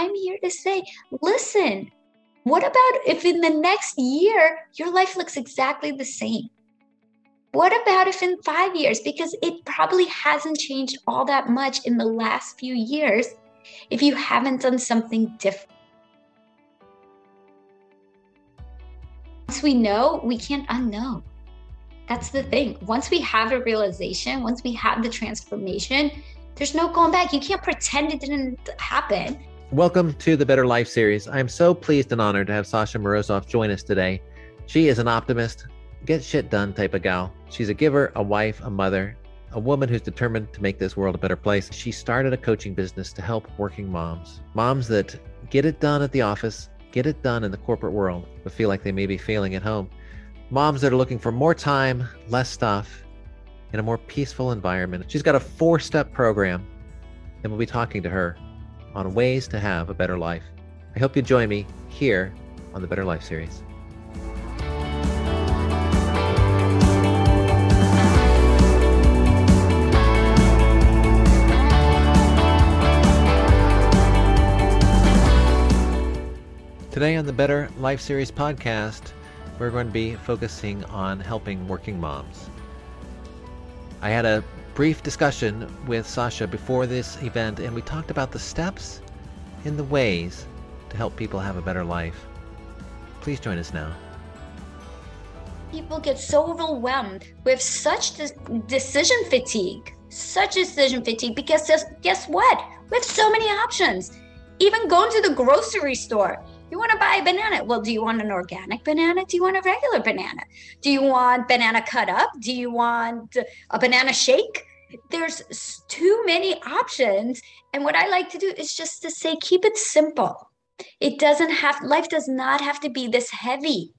I'm here to say, listen, what about if in the next year your life looks exactly the same? What about if in five years? Because it probably hasn't changed all that much in the last few years if you haven't done something different. Once we know, we can't unknow. That's the thing. Once we have a realization, once we have the transformation, there's no going back. You can't pretend it didn't happen. Welcome to the Better Life series. I am so pleased and honored to have Sasha Morozov join us today. She is an optimist, get shit done type of gal. She's a giver, a wife, a mother, a woman who's determined to make this world a better place. She started a coaching business to help working moms, moms that get it done at the office, get it done in the corporate world, but feel like they may be failing at home. Moms that are looking for more time, less stuff, in a more peaceful environment. She's got a four step program, and we'll be talking to her on ways to have a better life. I hope you join me here on the Better Life series. Today on the Better Life Series podcast, we're going to be focusing on helping working moms. I had a brief discussion with Sasha before this event, and we talked about the steps and the ways to help people have a better life. Please join us now. People get so overwhelmed with such decision fatigue, such decision fatigue, because guess what? We have so many options. Even going to the grocery store, you want to buy a banana. Well, do you want an organic banana? Do you want a regular banana? Do you want banana cut up? Do you want a banana shake? There's too many options. And what I like to do is just to say, keep it simple. It doesn't have, life does not have to be this heavy.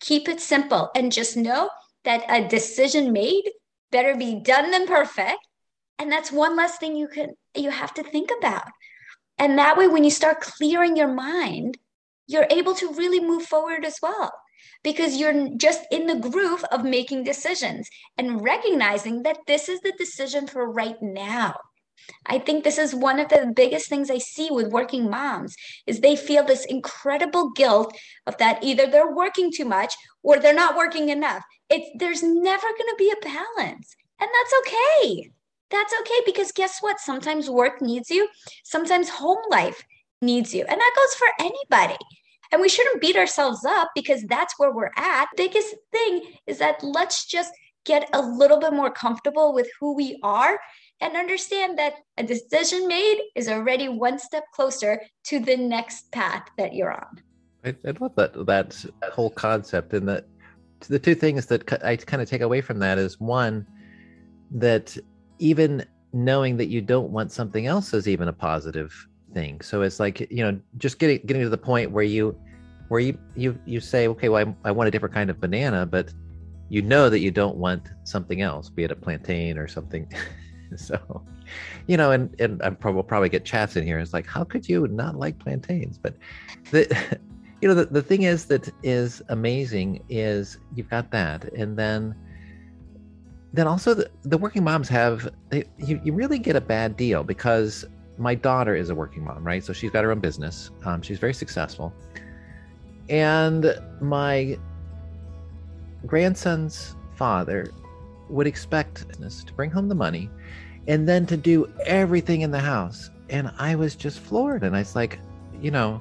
Keep it simple and just know that a decision made better be done than perfect. And that's one less thing you can, you have to think about. And that way, when you start clearing your mind, you're able to really move forward as well because you're just in the groove of making decisions and recognizing that this is the decision for right now i think this is one of the biggest things i see with working moms is they feel this incredible guilt of that either they're working too much or they're not working enough it's there's never going to be a balance and that's okay that's okay because guess what sometimes work needs you sometimes home life needs you. And that goes for anybody. And we shouldn't beat ourselves up because that's where we're at. Biggest thing is that let's just get a little bit more comfortable with who we are and understand that a decision made is already one step closer to the next path that you're on. I, I love that, that that whole concept and that the two things that I kind of take away from that is one that even knowing that you don't want something else is even a positive thing. So it's like you know, just getting getting to the point where you where you you you say, okay, well, I, I want a different kind of banana, but you know that you don't want something else, be it a plantain or something. so, you know, and and I probably will probably get chats in here. It's like, how could you not like plantains? But the you know the, the thing is that is amazing is you've got that and then then also the, the working moms have they, you, you really get a bad deal because my daughter is a working mom, right? So she's got her own business. Um, she's very successful. And my grandson's father would expect us to bring home the money and then to do everything in the house. And I was just floored. And I was like, you know,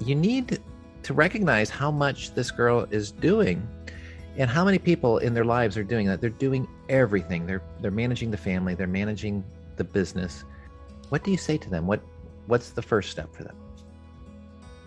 you need to recognize how much this girl is doing and how many people in their lives are doing that. They're doing everything. They're they're managing the family, they're managing the business what do you say to them? What what's the first step for them?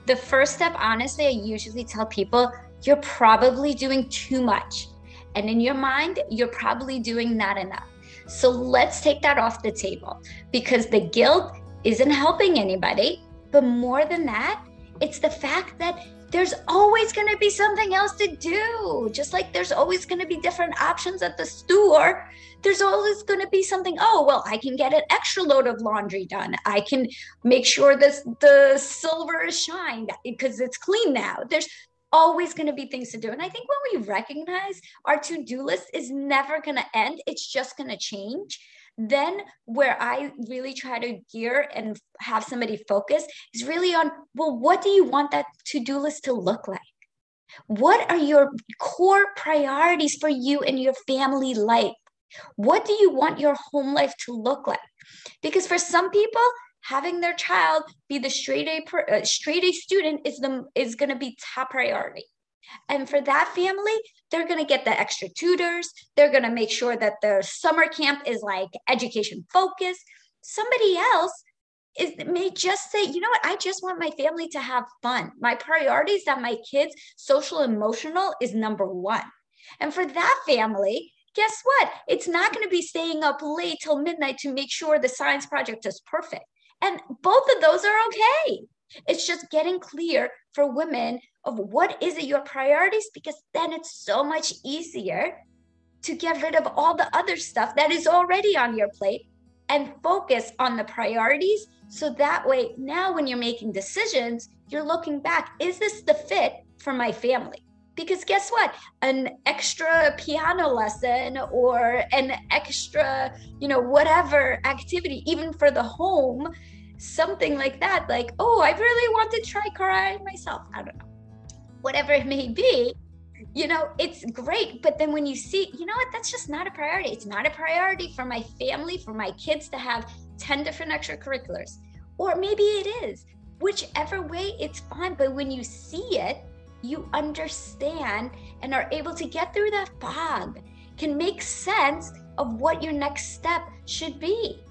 The first step, honestly, I usually tell people you're probably doing too much. And in your mind, you're probably doing not enough. So let's take that off the table because the guilt isn't helping anybody. But more than that, it's the fact that there's always going to be something else to do. Just like there's always going to be different options at the store, there's always going to be something. Oh, well, I can get an extra load of laundry done. I can make sure this the silver is shined because it's clean now. There's always going to be things to do. And I think when we recognize our to-do list is never going to end, it's just going to change. Then where I really try to gear and have somebody focus is really on, well, what do you want that to do list to look like? What are your core priorities for you and your family life? What do you want your home life to look like? Because for some people, having their child be the straight A uh, straight A student is the is going to be top priority. And for that family, they're going to get the extra tutors. They're going to make sure that their summer camp is like education focused. Somebody else is may just say, you know what, I just want my family to have fun. My priorities that my kids social emotional is number 1. And for that family, guess what? It's not going to be staying up late till midnight to make sure the science project is perfect. And both of those are okay. It's just getting clear for women of what is it your priorities because then it's so much easier to get rid of all the other stuff that is already on your plate and focus on the priorities. So that way now when you're making decisions you're looking back is this the fit for my family? Because guess what? An extra piano lesson or an extra you know whatever activity even for the home something like that like oh i really want to try karate myself. I don't know. Whatever it may be you know it's great but then when you see you know what? That's just not a priority. It's not a priority for my family for my kids to have 10 different extracurriculars or maybe it is. Whichever way it's fine but when you see it you understand and are able to get through that fog can make sense of what your next step should be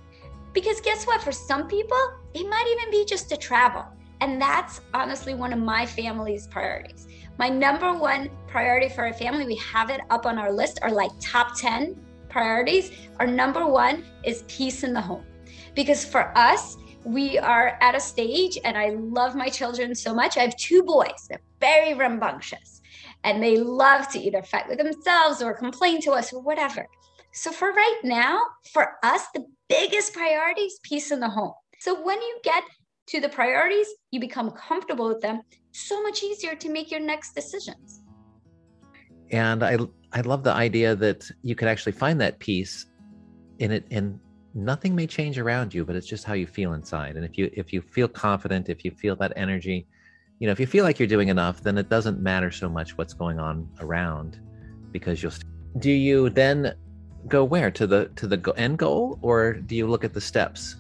because guess what? For some people, it might even be just to travel. And that's honestly one of my family's priorities. My number one priority for our family, we have it up on our list, are like top 10 priorities. Our number one is peace in the home. Because for us, we are at a stage, and I love my children so much. I have two boys, they're very rambunctious, and they love to either fight with themselves or complain to us or whatever. So, for right now, for us, the biggest priorities peace in the home. So, when you get to the priorities, you become comfortable with them, so much easier to make your next decisions. And I, I love the idea that you could actually find that peace in it, and nothing may change around you, but it's just how you feel inside. And if you if you feel confident, if you feel that energy, you know, if you feel like you're doing enough, then it doesn't matter so much what's going on around, because you'll. Do you then go where? To the to the end goal or do you look at the steps?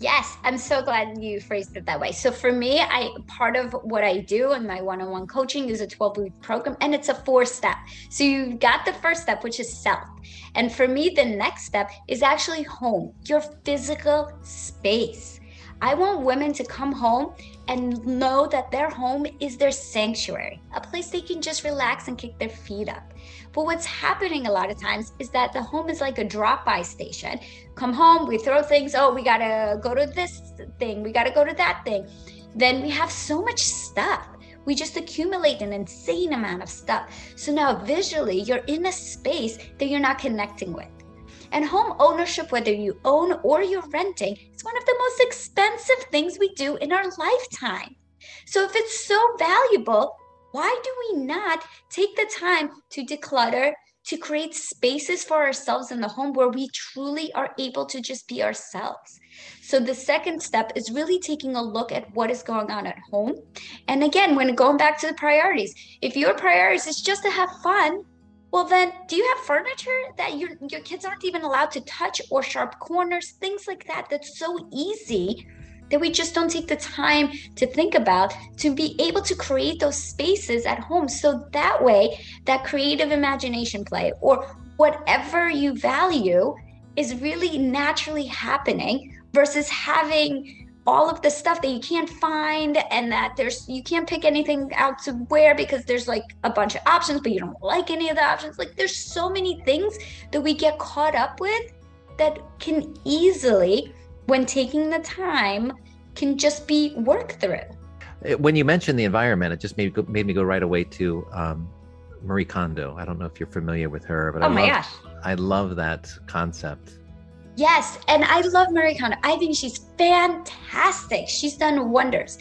Yes i'm so glad you phrased it that way. So for me i part of what i do in my one-on-one coaching is a 12 week program and it's a four step so you've got the first step which is self. And for me the next step is actually home your physical space I want women to come home and know that their home is their sanctuary, a place they can just relax and kick their feet up. But what's happening a lot of times is that the home is like a drop by station. Come home, we throw things, oh, we gotta go to this thing, we gotta go to that thing. Then we have so much stuff. We just accumulate an insane amount of stuff. So now visually, you're in a space that you're not connecting with. And home ownership, whether you own or you're renting, is one of the most expensive things we do in our lifetime. So if it's so valuable, why do we not take the time to declutter, to create spaces for ourselves in the home where we truly are able to just be ourselves? So the second step is really taking a look at what is going on at home. And again, when going back to the priorities, if your priorities is just to have fun, well, then, do you have furniture that your your kids aren't even allowed to touch, or sharp corners, things like that? That's so easy that we just don't take the time to think about to be able to create those spaces at home. So that way, that creative imagination play or whatever you value is really naturally happening versus having all of the stuff that you can't find and that there's you can't pick anything out to wear because there's like a bunch of options but you don't like any of the options. Like there's so many things that we get caught up with that can easily when taking the time can just be worked through. When you mentioned the environment it just made, made me go right away to um, marie kondo. I don't know if you're familiar with her but oh I my love, gosh. I love that concept Yes, and I love Marie Kondo. I think she's fantastic. She's done wonders.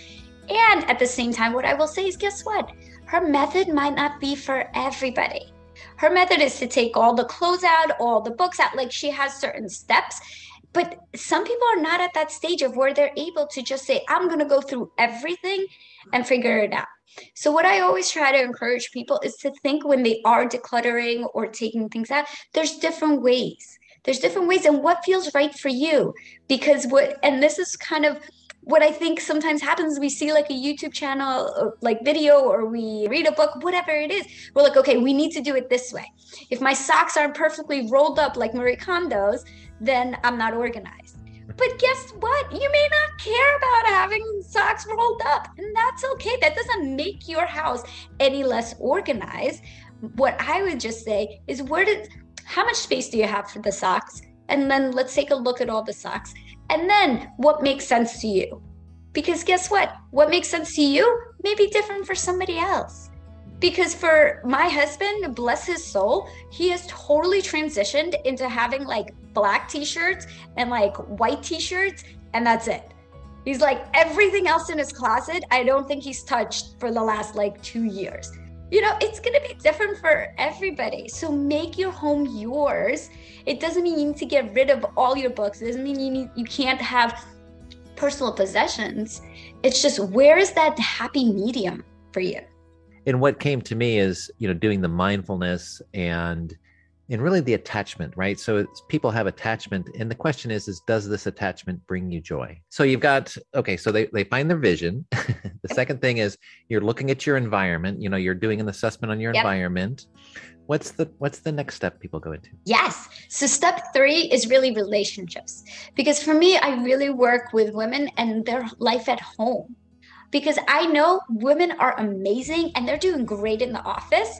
And at the same time, what I will say is guess what? Her method might not be for everybody. Her method is to take all the clothes out, all the books out. Like she has certain steps. But some people are not at that stage of where they're able to just say, I'm going to go through everything and figure it out. So, what I always try to encourage people is to think when they are decluttering or taking things out, there's different ways. There's different ways and what feels right for you. Because what, and this is kind of what I think sometimes happens, we see like a YouTube channel, uh, like video, or we read a book, whatever it is. We're like, okay, we need to do it this way. If my socks aren't perfectly rolled up like Marie Kondo's, then I'm not organized. But guess what? You may not care about having socks rolled up, and that's okay. That doesn't make your house any less organized. What I would just say is, where did, how much space do you have for the socks? And then let's take a look at all the socks and then what makes sense to you. Because guess what? What makes sense to you may be different for somebody else. Because for my husband, bless his soul, he has totally transitioned into having like black t shirts and like white t shirts, and that's it. He's like everything else in his closet, I don't think he's touched for the last like two years you know it's going to be different for everybody. So make your home yours. It doesn't mean you need to get rid of all your books. It doesn't mean you need you can't have personal possessions. It's just where is that happy medium for you? And what came to me is you know doing the mindfulness and and really the attachment right? So people have attachment and the question is is does this attachment bring you joy? So you've got okay so they, they find their vision. The second thing is you're looking at your environment you know you're doing an assessment on your yep. environment. What's the what's the next step people go into? Yes. So step three is really relationships because for me i really work with women and their life at home because i know women are amazing and they're doing great in the office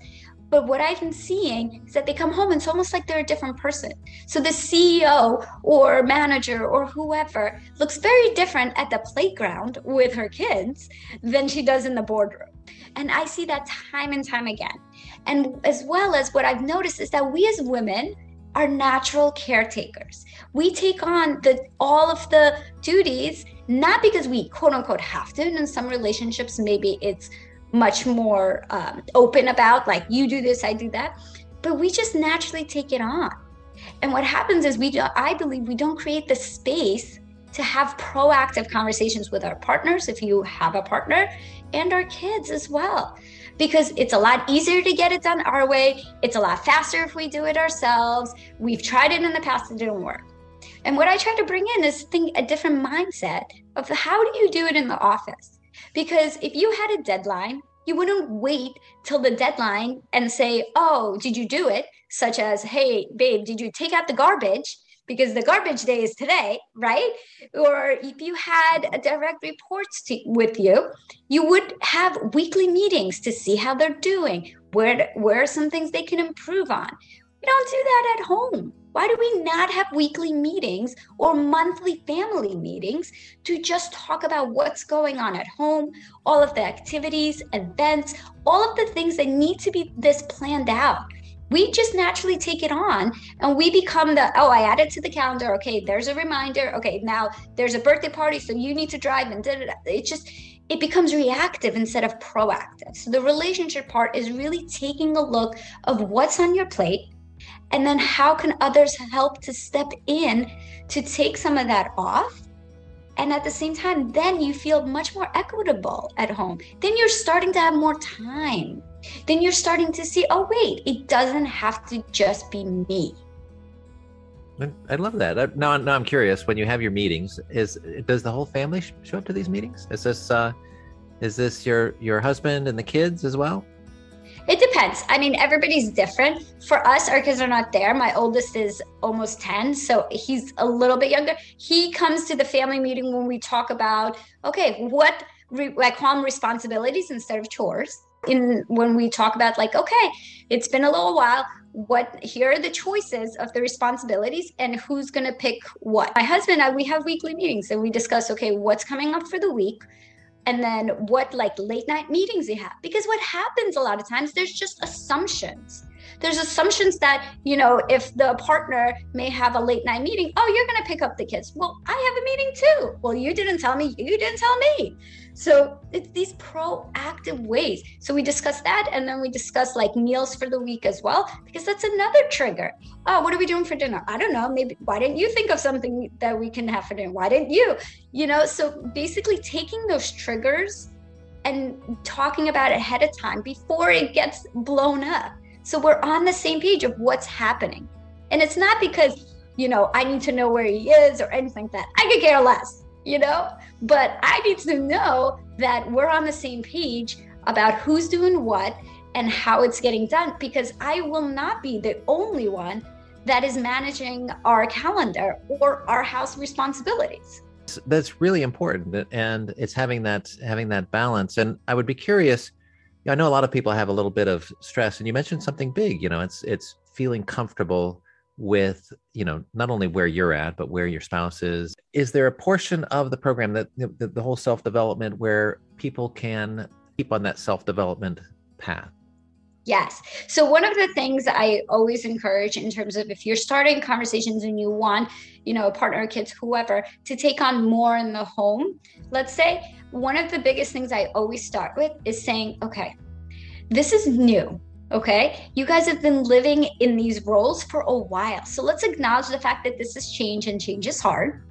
but what I've been seeing is that they come home and it's almost like they're a different person. So the CEO or manager or whoever looks very different at the playground with her kids than she does in the boardroom. And I see that time and time again. And as well as what I've noticed is that we as women are natural caretakers. We take on the all of the duties not because we quote unquote have to. And in some relationships, maybe it's much more um, open about like you do this i do that. But we just naturally take it on. And what happens is we i believe we don't create the space to have proactive conversations with our partners if you have a partner and our kids as well. Because it's a lot easier to get it done our way. It's a lot faster if we do it ourselves. We've tried it in the past it didn't work. And what i try to bring in is think a different mindset of how do you do it in the office because if you had a deadline, you wouldn't wait till the deadline and say, Oh, did you do it? Such as, Hey, babe, did you take out the garbage? Because the garbage day is today, right? Or if you had a direct reports to, with you, you would have weekly meetings to see how they're doing, where, where are some things they can improve on. We don't do that at home. Why do we not have weekly meetings or monthly family meetings to just talk about what's going on at home, all of the activities, events, all of the things that need to be this planned out? We just naturally take it on and we become the, oh, I added to the calendar. Okay, there's a reminder. Okay, now there's a birthday party, so you need to drive and da, da, da. it just, it becomes reactive instead of proactive. So the relationship part is really taking a look of what's on your plate and then how can others help to step in to take some of that off and at the same time then you feel much more equitable at home then you're starting to have more time then you're starting to see oh wait it doesn't have to just be me I love that. Now, now I'm curious. When you have your meetings, is does the whole family show up to these meetings? Is this uh, is this your your husband and the kids as well? It depends. I mean, everybody's different. For us, our kids are not there. My oldest is almost 10, so he's a little bit younger. He comes to the family meeting when we talk about, okay, what re- call them responsibilities instead of chores. In when we talk about like, okay, it's been a little while. What here are the choices of the responsibilities and who's gonna pick what. My husband and I, we have weekly meetings and we discuss, okay, what's coming up for the week and then what like late night meetings you have because what happens a lot of times there's just assumptions There's assumptions that, you know, if the partner may have a late night meeting, oh, you're going to pick up the kids. Well, I have a meeting too. Well, you didn't tell me, you didn't tell me. So it's these proactive ways. So we discuss that and then we discuss like meals for the week as well, because that's another trigger. Oh, what are we doing for dinner? I don't know. Maybe why didn't you think of something that we can have for dinner? Why didn't you? You know, so basically taking those triggers and talking about it ahead of time before it gets blown up. So we're on the same page of what's happening. And it's not because, you know, I need to know where he is or anything like that. I could care less, you know? But I need to know that we're on the same page about who's doing what and how it's getting done because I will not be the only one that is managing our calendar or our house responsibilities. That's really important and it's having that having that balance. And i would be curious i know a lot of people have a little bit of stress and you mentioned something big you know it's it's feeling comfortable with you know not only where you're at but where your spouse is is there a portion of the program that the, the whole self-development where people can keep on that self-development path Yes. So one of the things I always encourage in terms of if you're starting conversations and you want, you know, a partner, kids, whoever, to take on more in the home, let's say, one of the biggest things I always start with is saying, okay, this is new. Okay. You guys have been living in these roles for a while. So let's acknowledge the fact that this is change and change is hard.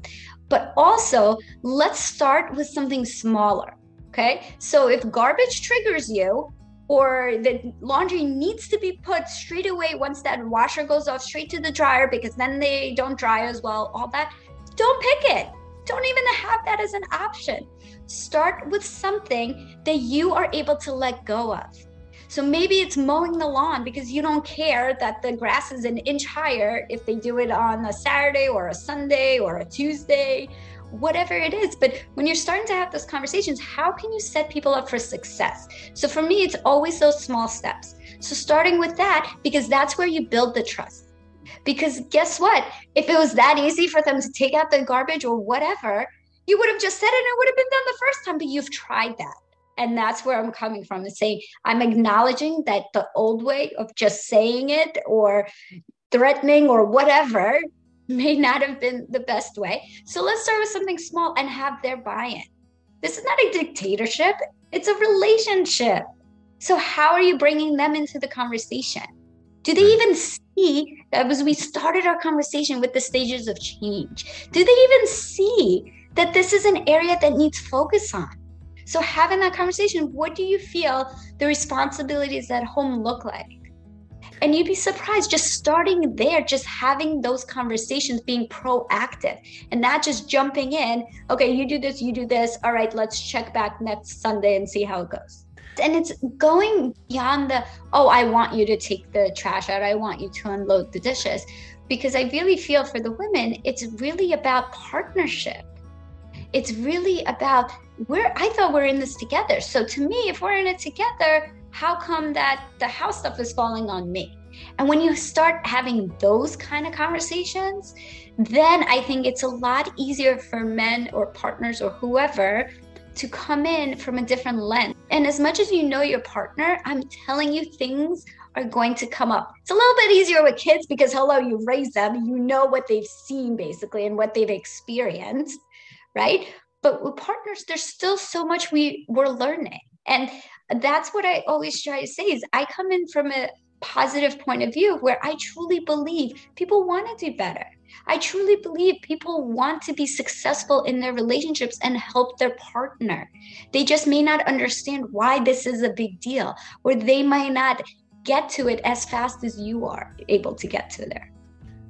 But also, let's start with something smaller. Okay. So if garbage triggers you, or the laundry needs to be put straight away once that washer goes off straight to the dryer because then they don't dry as well all that don't pick it don't even have that as an option start with something that you are able to let go of so maybe it's mowing the lawn because you don't care that the grass is an inch higher if they do it on a Saturday or a Sunday or a Tuesday whatever it is. But when you're starting to have those conversations, how can you set people up for success? So for me, it's always those small steps. So starting with that, because that's where you build the trust. Because guess what? If it was that easy for them to take out the garbage or whatever, you would have just said it and it would have been done the first time, but you've tried that. And that's where I'm coming from is saying I'm acknowledging that the old way of just saying it or threatening or whatever may not have been the best way. So let's start with something small and have their buy in. This is not a dictatorship, it's a relationship. So, how are you bringing them into the conversation? Do they even see that as we started our conversation with the stages of change? Do they even see that this is an area that needs focus on? So, having that conversation, what do you feel the responsibilities at home look like? And you'd be surprised just starting there, just having those conversations, being proactive and not just jumping in. Okay, you do this, you do this. All right, let's check back next Sunday and see how it goes. And it's going beyond the, oh, I want you to take the trash out, I want you to unload the dishes. Because I really feel for the women, it's really about partnership. It's really about where I thought we're in this together. So to me, if we're in it together, how come that the house stuff is falling on me? And when you start having those kind of conversations, then I think it's a lot easier for men or partners or whoever to come in from a different lens. And as much as you know your partner, I'm telling you, things are going to come up. It's a little bit easier with kids because, hello, you raise them, you know what they've seen basically and what they've experienced, right? But with partners, there's still so much we, we're learning. And that's what I always try to say is I come in from a positive point of view where I truly believe people want to do better. I truly believe people want to be successful in their relationships and help their partner. They just may not understand why this is a big deal, or they might not get to it as fast as you are able to get to there.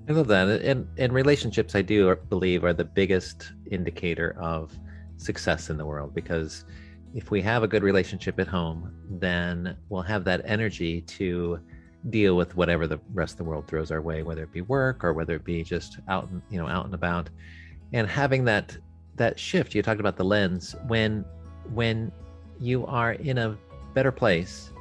I love that. And, and relationships, I do believe, are the biggest indicator of success in the world because if we have a good relationship at home, then we'll have that energy to deal with whatever the rest of the world throws our way, whether it be work or whether it be just out, you know, out and about. And having that that shift, you talked about the lens. When when you are in a better place,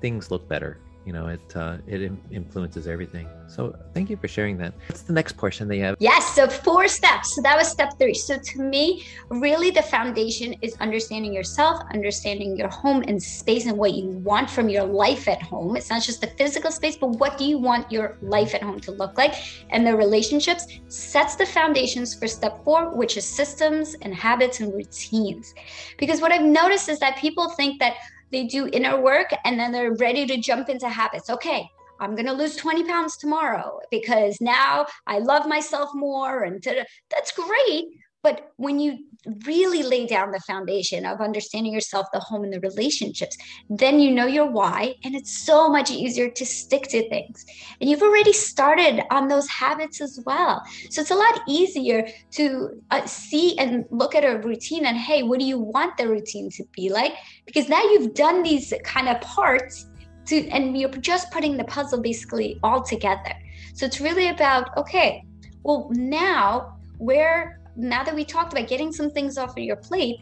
things look better. You know it uh, it influences everything. So thank you for sharing that. What's the next portion that you have? Yes so four steps. So that was step three. So to me really the foundation is understanding yourself understanding your home and space and what you want from your life at home. It's not just the physical space but what do you want your life at home to look like? And the relationships sets the foundations for step four which is systems and habits and routines. Because what i've noticed is that people think that they do inner work and then they're ready to jump into habits. Okay, I'm going to lose 20 pounds tomorrow because now I love myself more. And that's great. But when you really lay down the foundation of understanding yourself, the home, and the relationships, then you know your why. And it's so much easier to stick to things. And you've already started on those habits as well. So it's a lot easier to uh, see and look at a routine and, hey, what do you want the routine to be like? Because now you've done these kind of parts. To, and you're just putting the puzzle basically all together. So it's really about okay, well, now where now that we talked about getting some things off of your plate,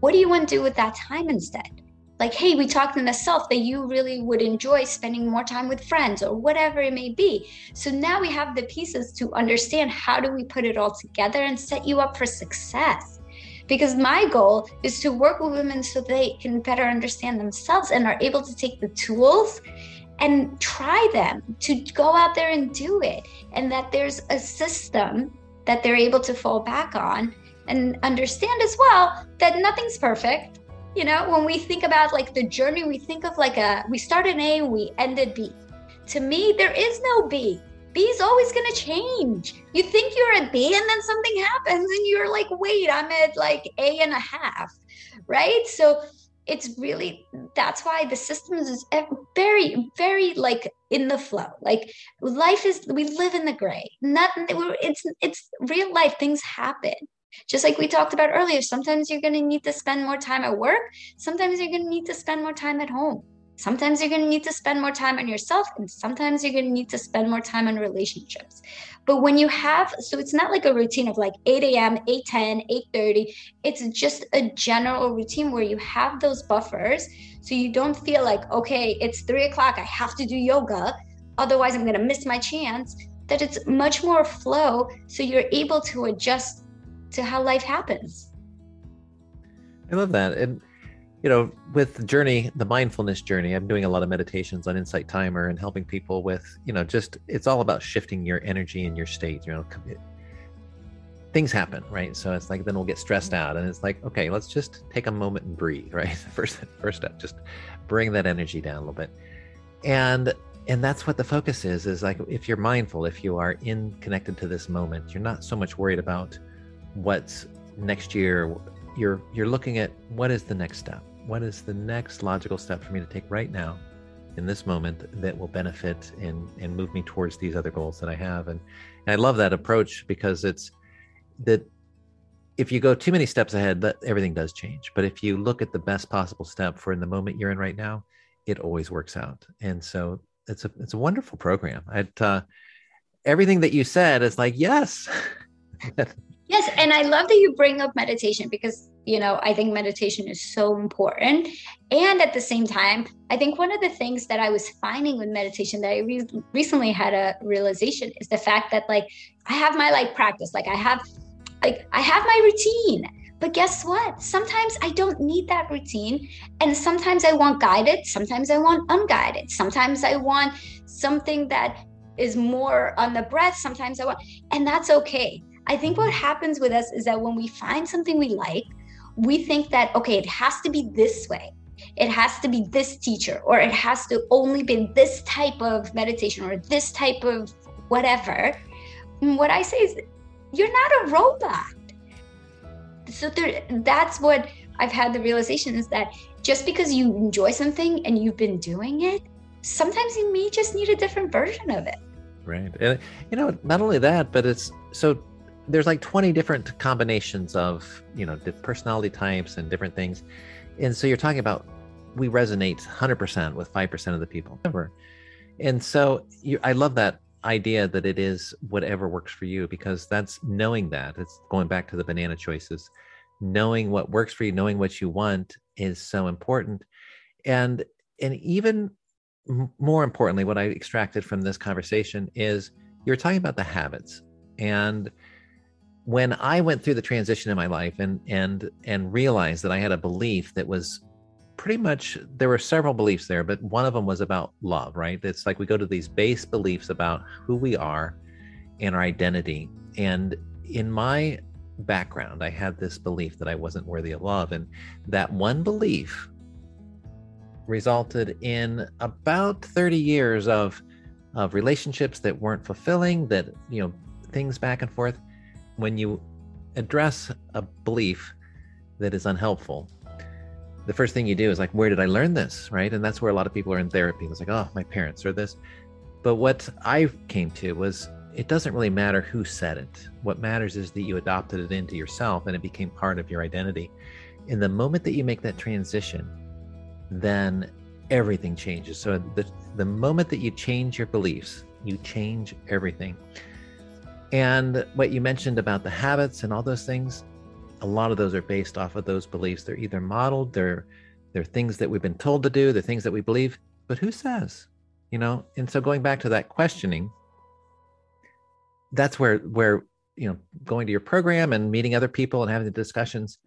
what do you want to do with that time instead? Like, hey, we talked in the self that you really would enjoy spending more time with friends or whatever it may be. So now we have the pieces to understand how do we put it all together and set you up for success. Because my goal is to work with women so they can better understand themselves and are able to take the tools and try them to go out there and do it. And that there's a system that they're able to fall back on and understand as well that nothing's perfect. You know, when we think about like the journey, we think of like a we started A, and we ended B. To me, there is no B. B is always going to change. You think you're at B and then something happens and you're like, wait, I'm at like A and a half, right? So it's really that's why the systems is very very like in the flow. Like life is we live in the gray. Nothing it's it's real life things happen. Just like we talked about earlier sometimes you're going to need to spend more time at work sometimes you're going to need to spend more time at home Sometimes you're going to need to spend more time on yourself, and sometimes you're going to need to spend more time on relationships. But when you have, so it's not like a routine of like 8 a.m., 8 10, 8 30. It's just a general routine where you have those buffers. So you don't feel like, okay, it's three o'clock, I have to do yoga. Otherwise, I'm going to miss my chance. That it's much more flow. So you're able to adjust to how life happens. I love that. And you know, with the journey, the mindfulness journey, I'm doing a lot of meditations on Insight Timer and helping people with, you know, just it's all about shifting your energy and your state. You know, it, things happen, right? So it's like then we'll get stressed out, and it's like, okay, let's just take a moment and breathe, right? First, first step, just bring that energy down a little bit, and and that's what the focus is. Is like if you're mindful, if you are in connected to this moment, you're not so much worried about what's next year. You're you're looking at what is the next step what is the next logical step for me to take right now in this moment that will benefit and and move me towards these other goals that I have? And, and I love that approach because it's that if you go too many steps ahead that everything does change. But if you look at the best possible step for in the moment you're in right now it always works out. And so it's a it's a wonderful program. I uh, everything that you said is like yes. Yes, and I love that you bring up meditation because, you know, I think meditation is so important. And at the same time, I think one of the things that I was finding with meditation that I re- recently had a realization is the fact that like I have my like practice, like I have like I have my routine. But guess what? Sometimes I don't need that routine. And sometimes I want guided, sometimes I want unguided. Sometimes I want something that is more on the breath, sometimes I want, and that's okay I think what happens with us is that when we find something we like, we think that, okay, it has to be this way. It has to be this teacher, or it has to only be this type of meditation or this type of whatever. And what I say is, you're not a robot. So there, that's what I've had the realization is that just because you enjoy something and you've been doing it, sometimes you may just need a different version of it. Right. And, you know, not only that, but it's so there's like 20 different combinations of you know the personality types and different things. And so you're talking about we resonate 100% with 5% of the people. Ever and so you, i love that idea that it is whatever works for you because that's knowing that. It's going back to the banana choices. Knowing what works for you knowing what you want is so important. And and even more importantly, what I extracted from this conversation is you're talking about the habits. And when I went through the transition in my life and and and realized that I had a belief that was pretty much there were several beliefs there, but one of them was about love, right? It's like we go to these base beliefs about who we are and our identity. And in my background, I had this belief that I wasn't worthy of love. And that one belief resulted in about 30 years of of relationships that weren't fulfilling that you know things back and forth when you address a belief that is unhelpful the first thing you do is like where did i learn this? Right? And that's where a lot of people are in therapy. It's like oh my parents or this. But what i came to was it doesn't really matter who said it. What matters is that you adopted it into yourself and it became part of your identity. In the moment that you make that transition then everything changes. So the the moment that you change your beliefs, you change everything. And what you mentioned about the habits and all those things, a lot of those are based off of those beliefs. They're either modeled, they're they're things that we've been told to do, they're things that we believe, but who says? You know, and so going back to that questioning, that's where where you know going to your program and meeting other people and having the discussions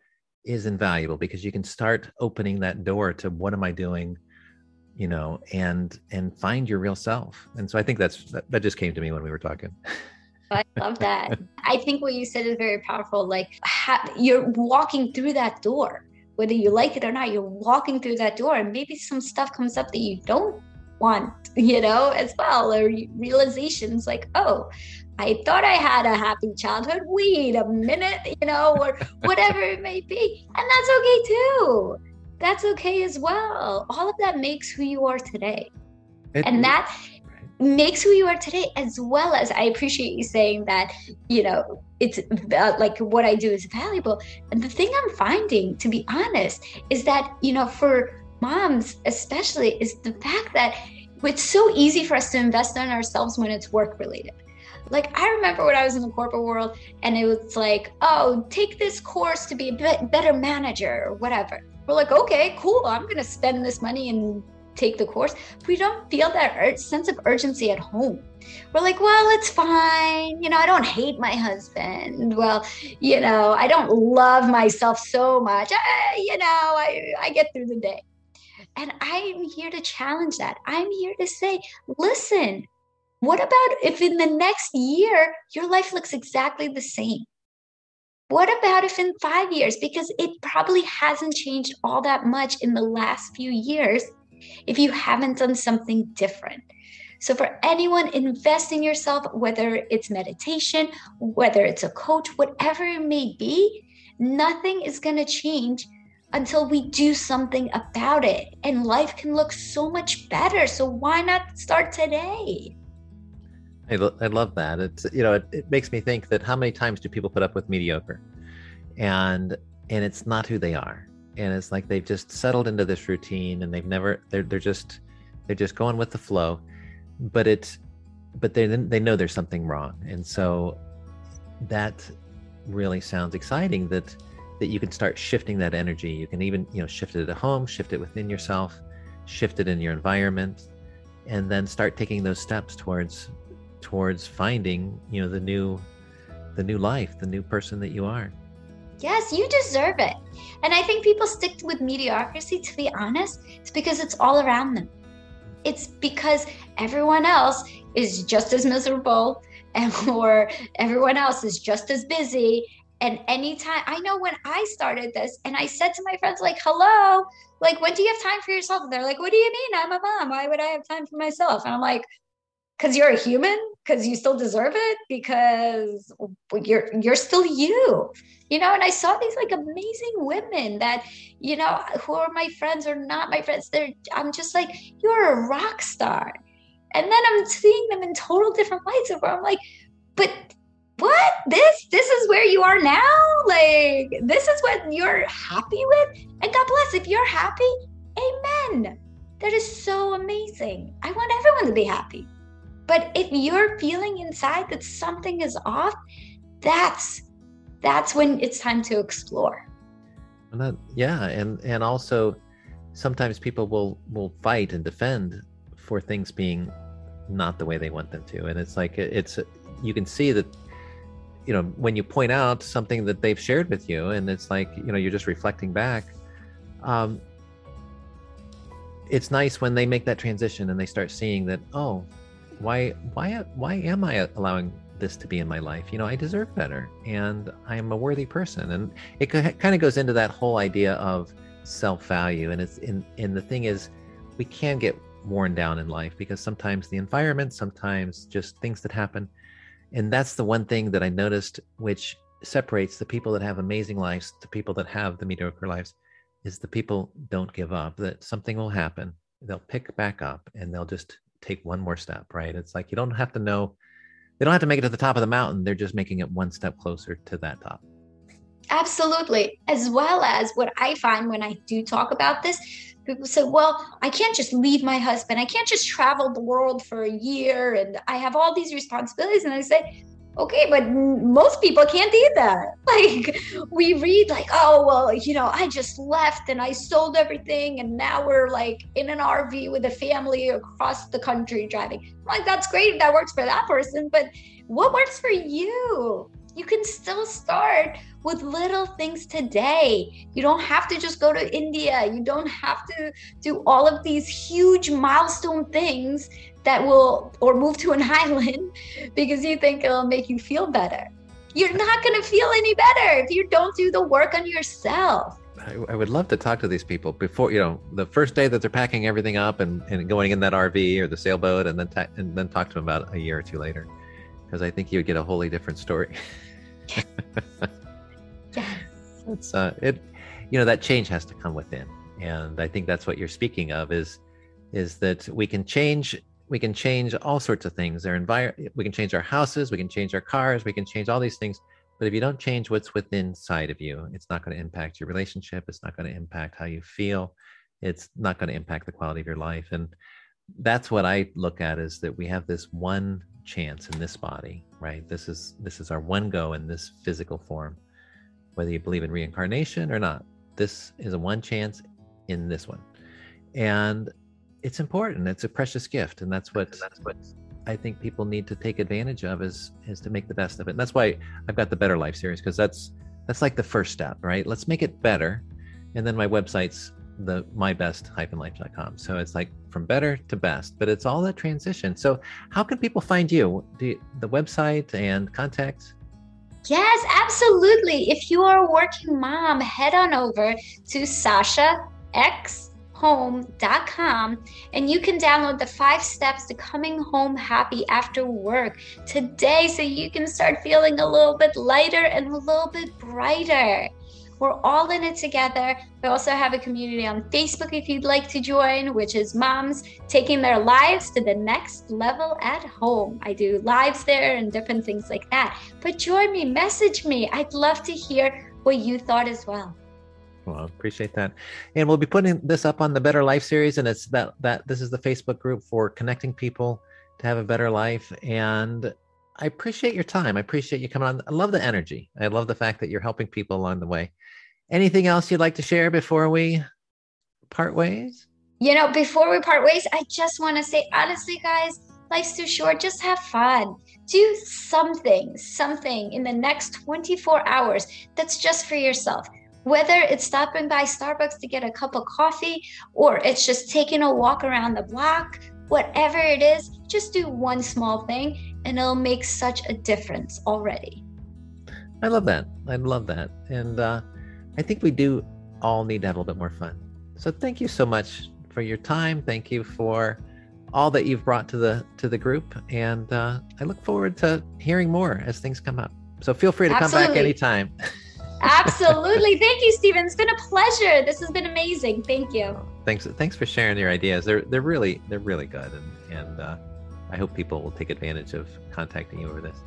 is invaluable because you can start opening that door to what am I doing, you know, and and find your real self. And so I think that's that, that just came to me when we were talking. I love that. I think what you said is very powerful. Like ha- you're walking through that door, whether you like it or not. You're walking through that door, and maybe some stuff comes up that you don't want, you know, as well, or realizations like, oh, I thought I had a happy childhood. Wait a minute, you know, or whatever it may be. And that's okay too. That's okay as well. All of that makes who you are today. It, and that makes who you are today, as well as I appreciate you saying that, you know, it's uh, like what I do is valuable. And the thing I'm finding, to be honest, is that, you know, for moms especially, is the fact that it's so easy for us to invest in ourselves when it's work related like I remember when I was in the corporate world and it was like, oh, take this course to be a better manager or whatever. We're like, okay, cool. I'm going to spend this money and take the course. We don't feel that ur- sense of urgency at home. We're like, well, it's fine. You know, I don't hate my husband. Well, you know, I don't love myself so much. I, you know, I, I get through the day. And I'm here to challenge that. I'm here to say, listen, what about if in the next year your life looks exactly the same? What about if in five years? Because it probably hasn't changed all that much in the last few years if you haven't done something different. So, for anyone, invest in yourself, whether it's meditation, whether it's a coach, whatever it may be, nothing is going to change until we do something about it. And life can look so much better. So, why not start today? I, lo- I love that. It's you know it, it makes me think that how many times do people put up with mediocre, and and it's not who they are, and it's like they've just settled into this routine and they've never they're they're just they're just going with the flow, but it's but they they know there's something wrong, and so that really sounds exciting that that you can start shifting that energy. You can even you know shift it at home, shift it within yourself, shift it in your environment, and then start taking those steps towards towards finding you know the new the new life the new person that you are yes you deserve it. And i think people stick with mediocrity to be honest. It's because it's all around them. It's because everyone else is just as miserable and or everyone else is just as busy. And anytime i know when i started this and i said to my friends like hello like when do you have time for yourself? And they're like what do you mean? I'm a mom. Why would i have time for myself? And i'm like because you're a human because you still deserve it because you're you're still you you know? And i saw these like amazing women that you know who are my friends or not my friends they're i'm just like you're a rock star. And then i'm seeing them in total different lights where i'm like but what? This this is where you are now? Like this is what you're happy with? And god bless if you're happy amen. That is so amazing. I want everyone to be happy but if you're feeling inside that something is off, that's that's when it's time to explore. And that, yeah, and and also sometimes people will will fight and defend for things being not the way they want them to and it's like it's you can see that you know when you point out something that they've shared with you and it's like you know you're just reflecting back um, it's nice when they make that transition and they start seeing that oh why why why am i allowing this to be in my life? You know i deserve better and i'm a worthy person. And it kind of goes into that whole idea of self-value. And it's in and the thing is we can get worn down in life because sometimes the environment sometimes just things that happen. And that's the one thing that i noticed which separates the people that have amazing lives to people that have the mediocre lives is the people don't give up that something will happen. They'll pick back up and they'll just take one more step right? It's like you don't have to know they don't have to make it to the top of the mountain they're just making it one step closer to that top. Absolutely. As well as what i find when i do talk about this people say well i can't just leave my husband. I can't just travel the world for a year and i have all these responsibilities. And i say okay but most people can't do that. Like we read like oh well you know i just left and i sold everything and now we're like in an rv with a family across the country driving. I'm like that's great that works for that person but what works for you? You can still start with little things today. You don't have to just go to India. You don't have to do all of these huge milestone things that will, or move to an island because you think it'll make you feel better. You're not going to feel any better if you don't do the work on yourself. I, I, would love to talk to these people before you know the first day that they're packing everything up and, and going in that RV or the sailboat, and then ta- and then talk to them about a year or two later, because I think you would get a wholly different story. It's uh, it, you know, that change has to come within, and I think that's what you're speaking of is, is that we can change we can change all sorts of things. our environment, we can change our houses, we can change our cars, we can change all these things. But if you don't change what's within inside of you, it's not going to impact your relationship. It's not going to impact how you feel. It's not going to impact the quality of your life. And that's what I look at is that we have this one chance in this body, right? This is this is our one go in this physical form. Whether you believe in reincarnation or not, this is a one chance in this one. And it's important. It's a precious gift. And that's what that's what I think people need to take advantage of is is to make the best of it. And that's why I've got the Better Life series, because that's that's like the first step, right? Let's make it better. And then my website's the mybest-life.com. So it's like from better to best, but it's all that transition. So how can people find you? you the website and contact? Yes, absolutely. If you are a working mom, head on over to sashaxhome.com and you can download the five steps to coming home happy after work today so you can start feeling a little bit lighter and a little bit brighter. We're all in it together. We also have a community on Facebook if you'd like to join, which is moms taking their lives to the next level at home. I do lives there and different things like that. But join me, message me. I'd love to hear what you thought as well. Well, appreciate that. And we'll be putting this up on the Better Life series, and it's that that this is the Facebook group for connecting people to have a better life. And I appreciate your time. I appreciate you coming on. I love the energy. I love the fact that you're helping people along the way. Anything else you'd like to share before we part ways? You know, before we part ways, I just want to say, honestly, guys, life's too short. Just have fun. Do something, something in the next 24 hours that's just for yourself. Whether it's stopping by Starbucks to get a cup of coffee or it's just taking a walk around the block, whatever it is, just do one small thing and it'll make such a difference already. I love that. I love that. And uh, I think we do all need to have a little bit more fun. So thank you so much for your time. Thank you for all that you've brought to the to the group, and uh, I look forward to hearing more as things come up. So feel free to Absolutely. come back anytime. Absolutely. Thank you, Stephen. It's been a pleasure. This has been amazing. Thank you. Thanks. Thanks for sharing your ideas. They're they're really they're really good, and and uh, I hope people will take advantage of contacting you over this.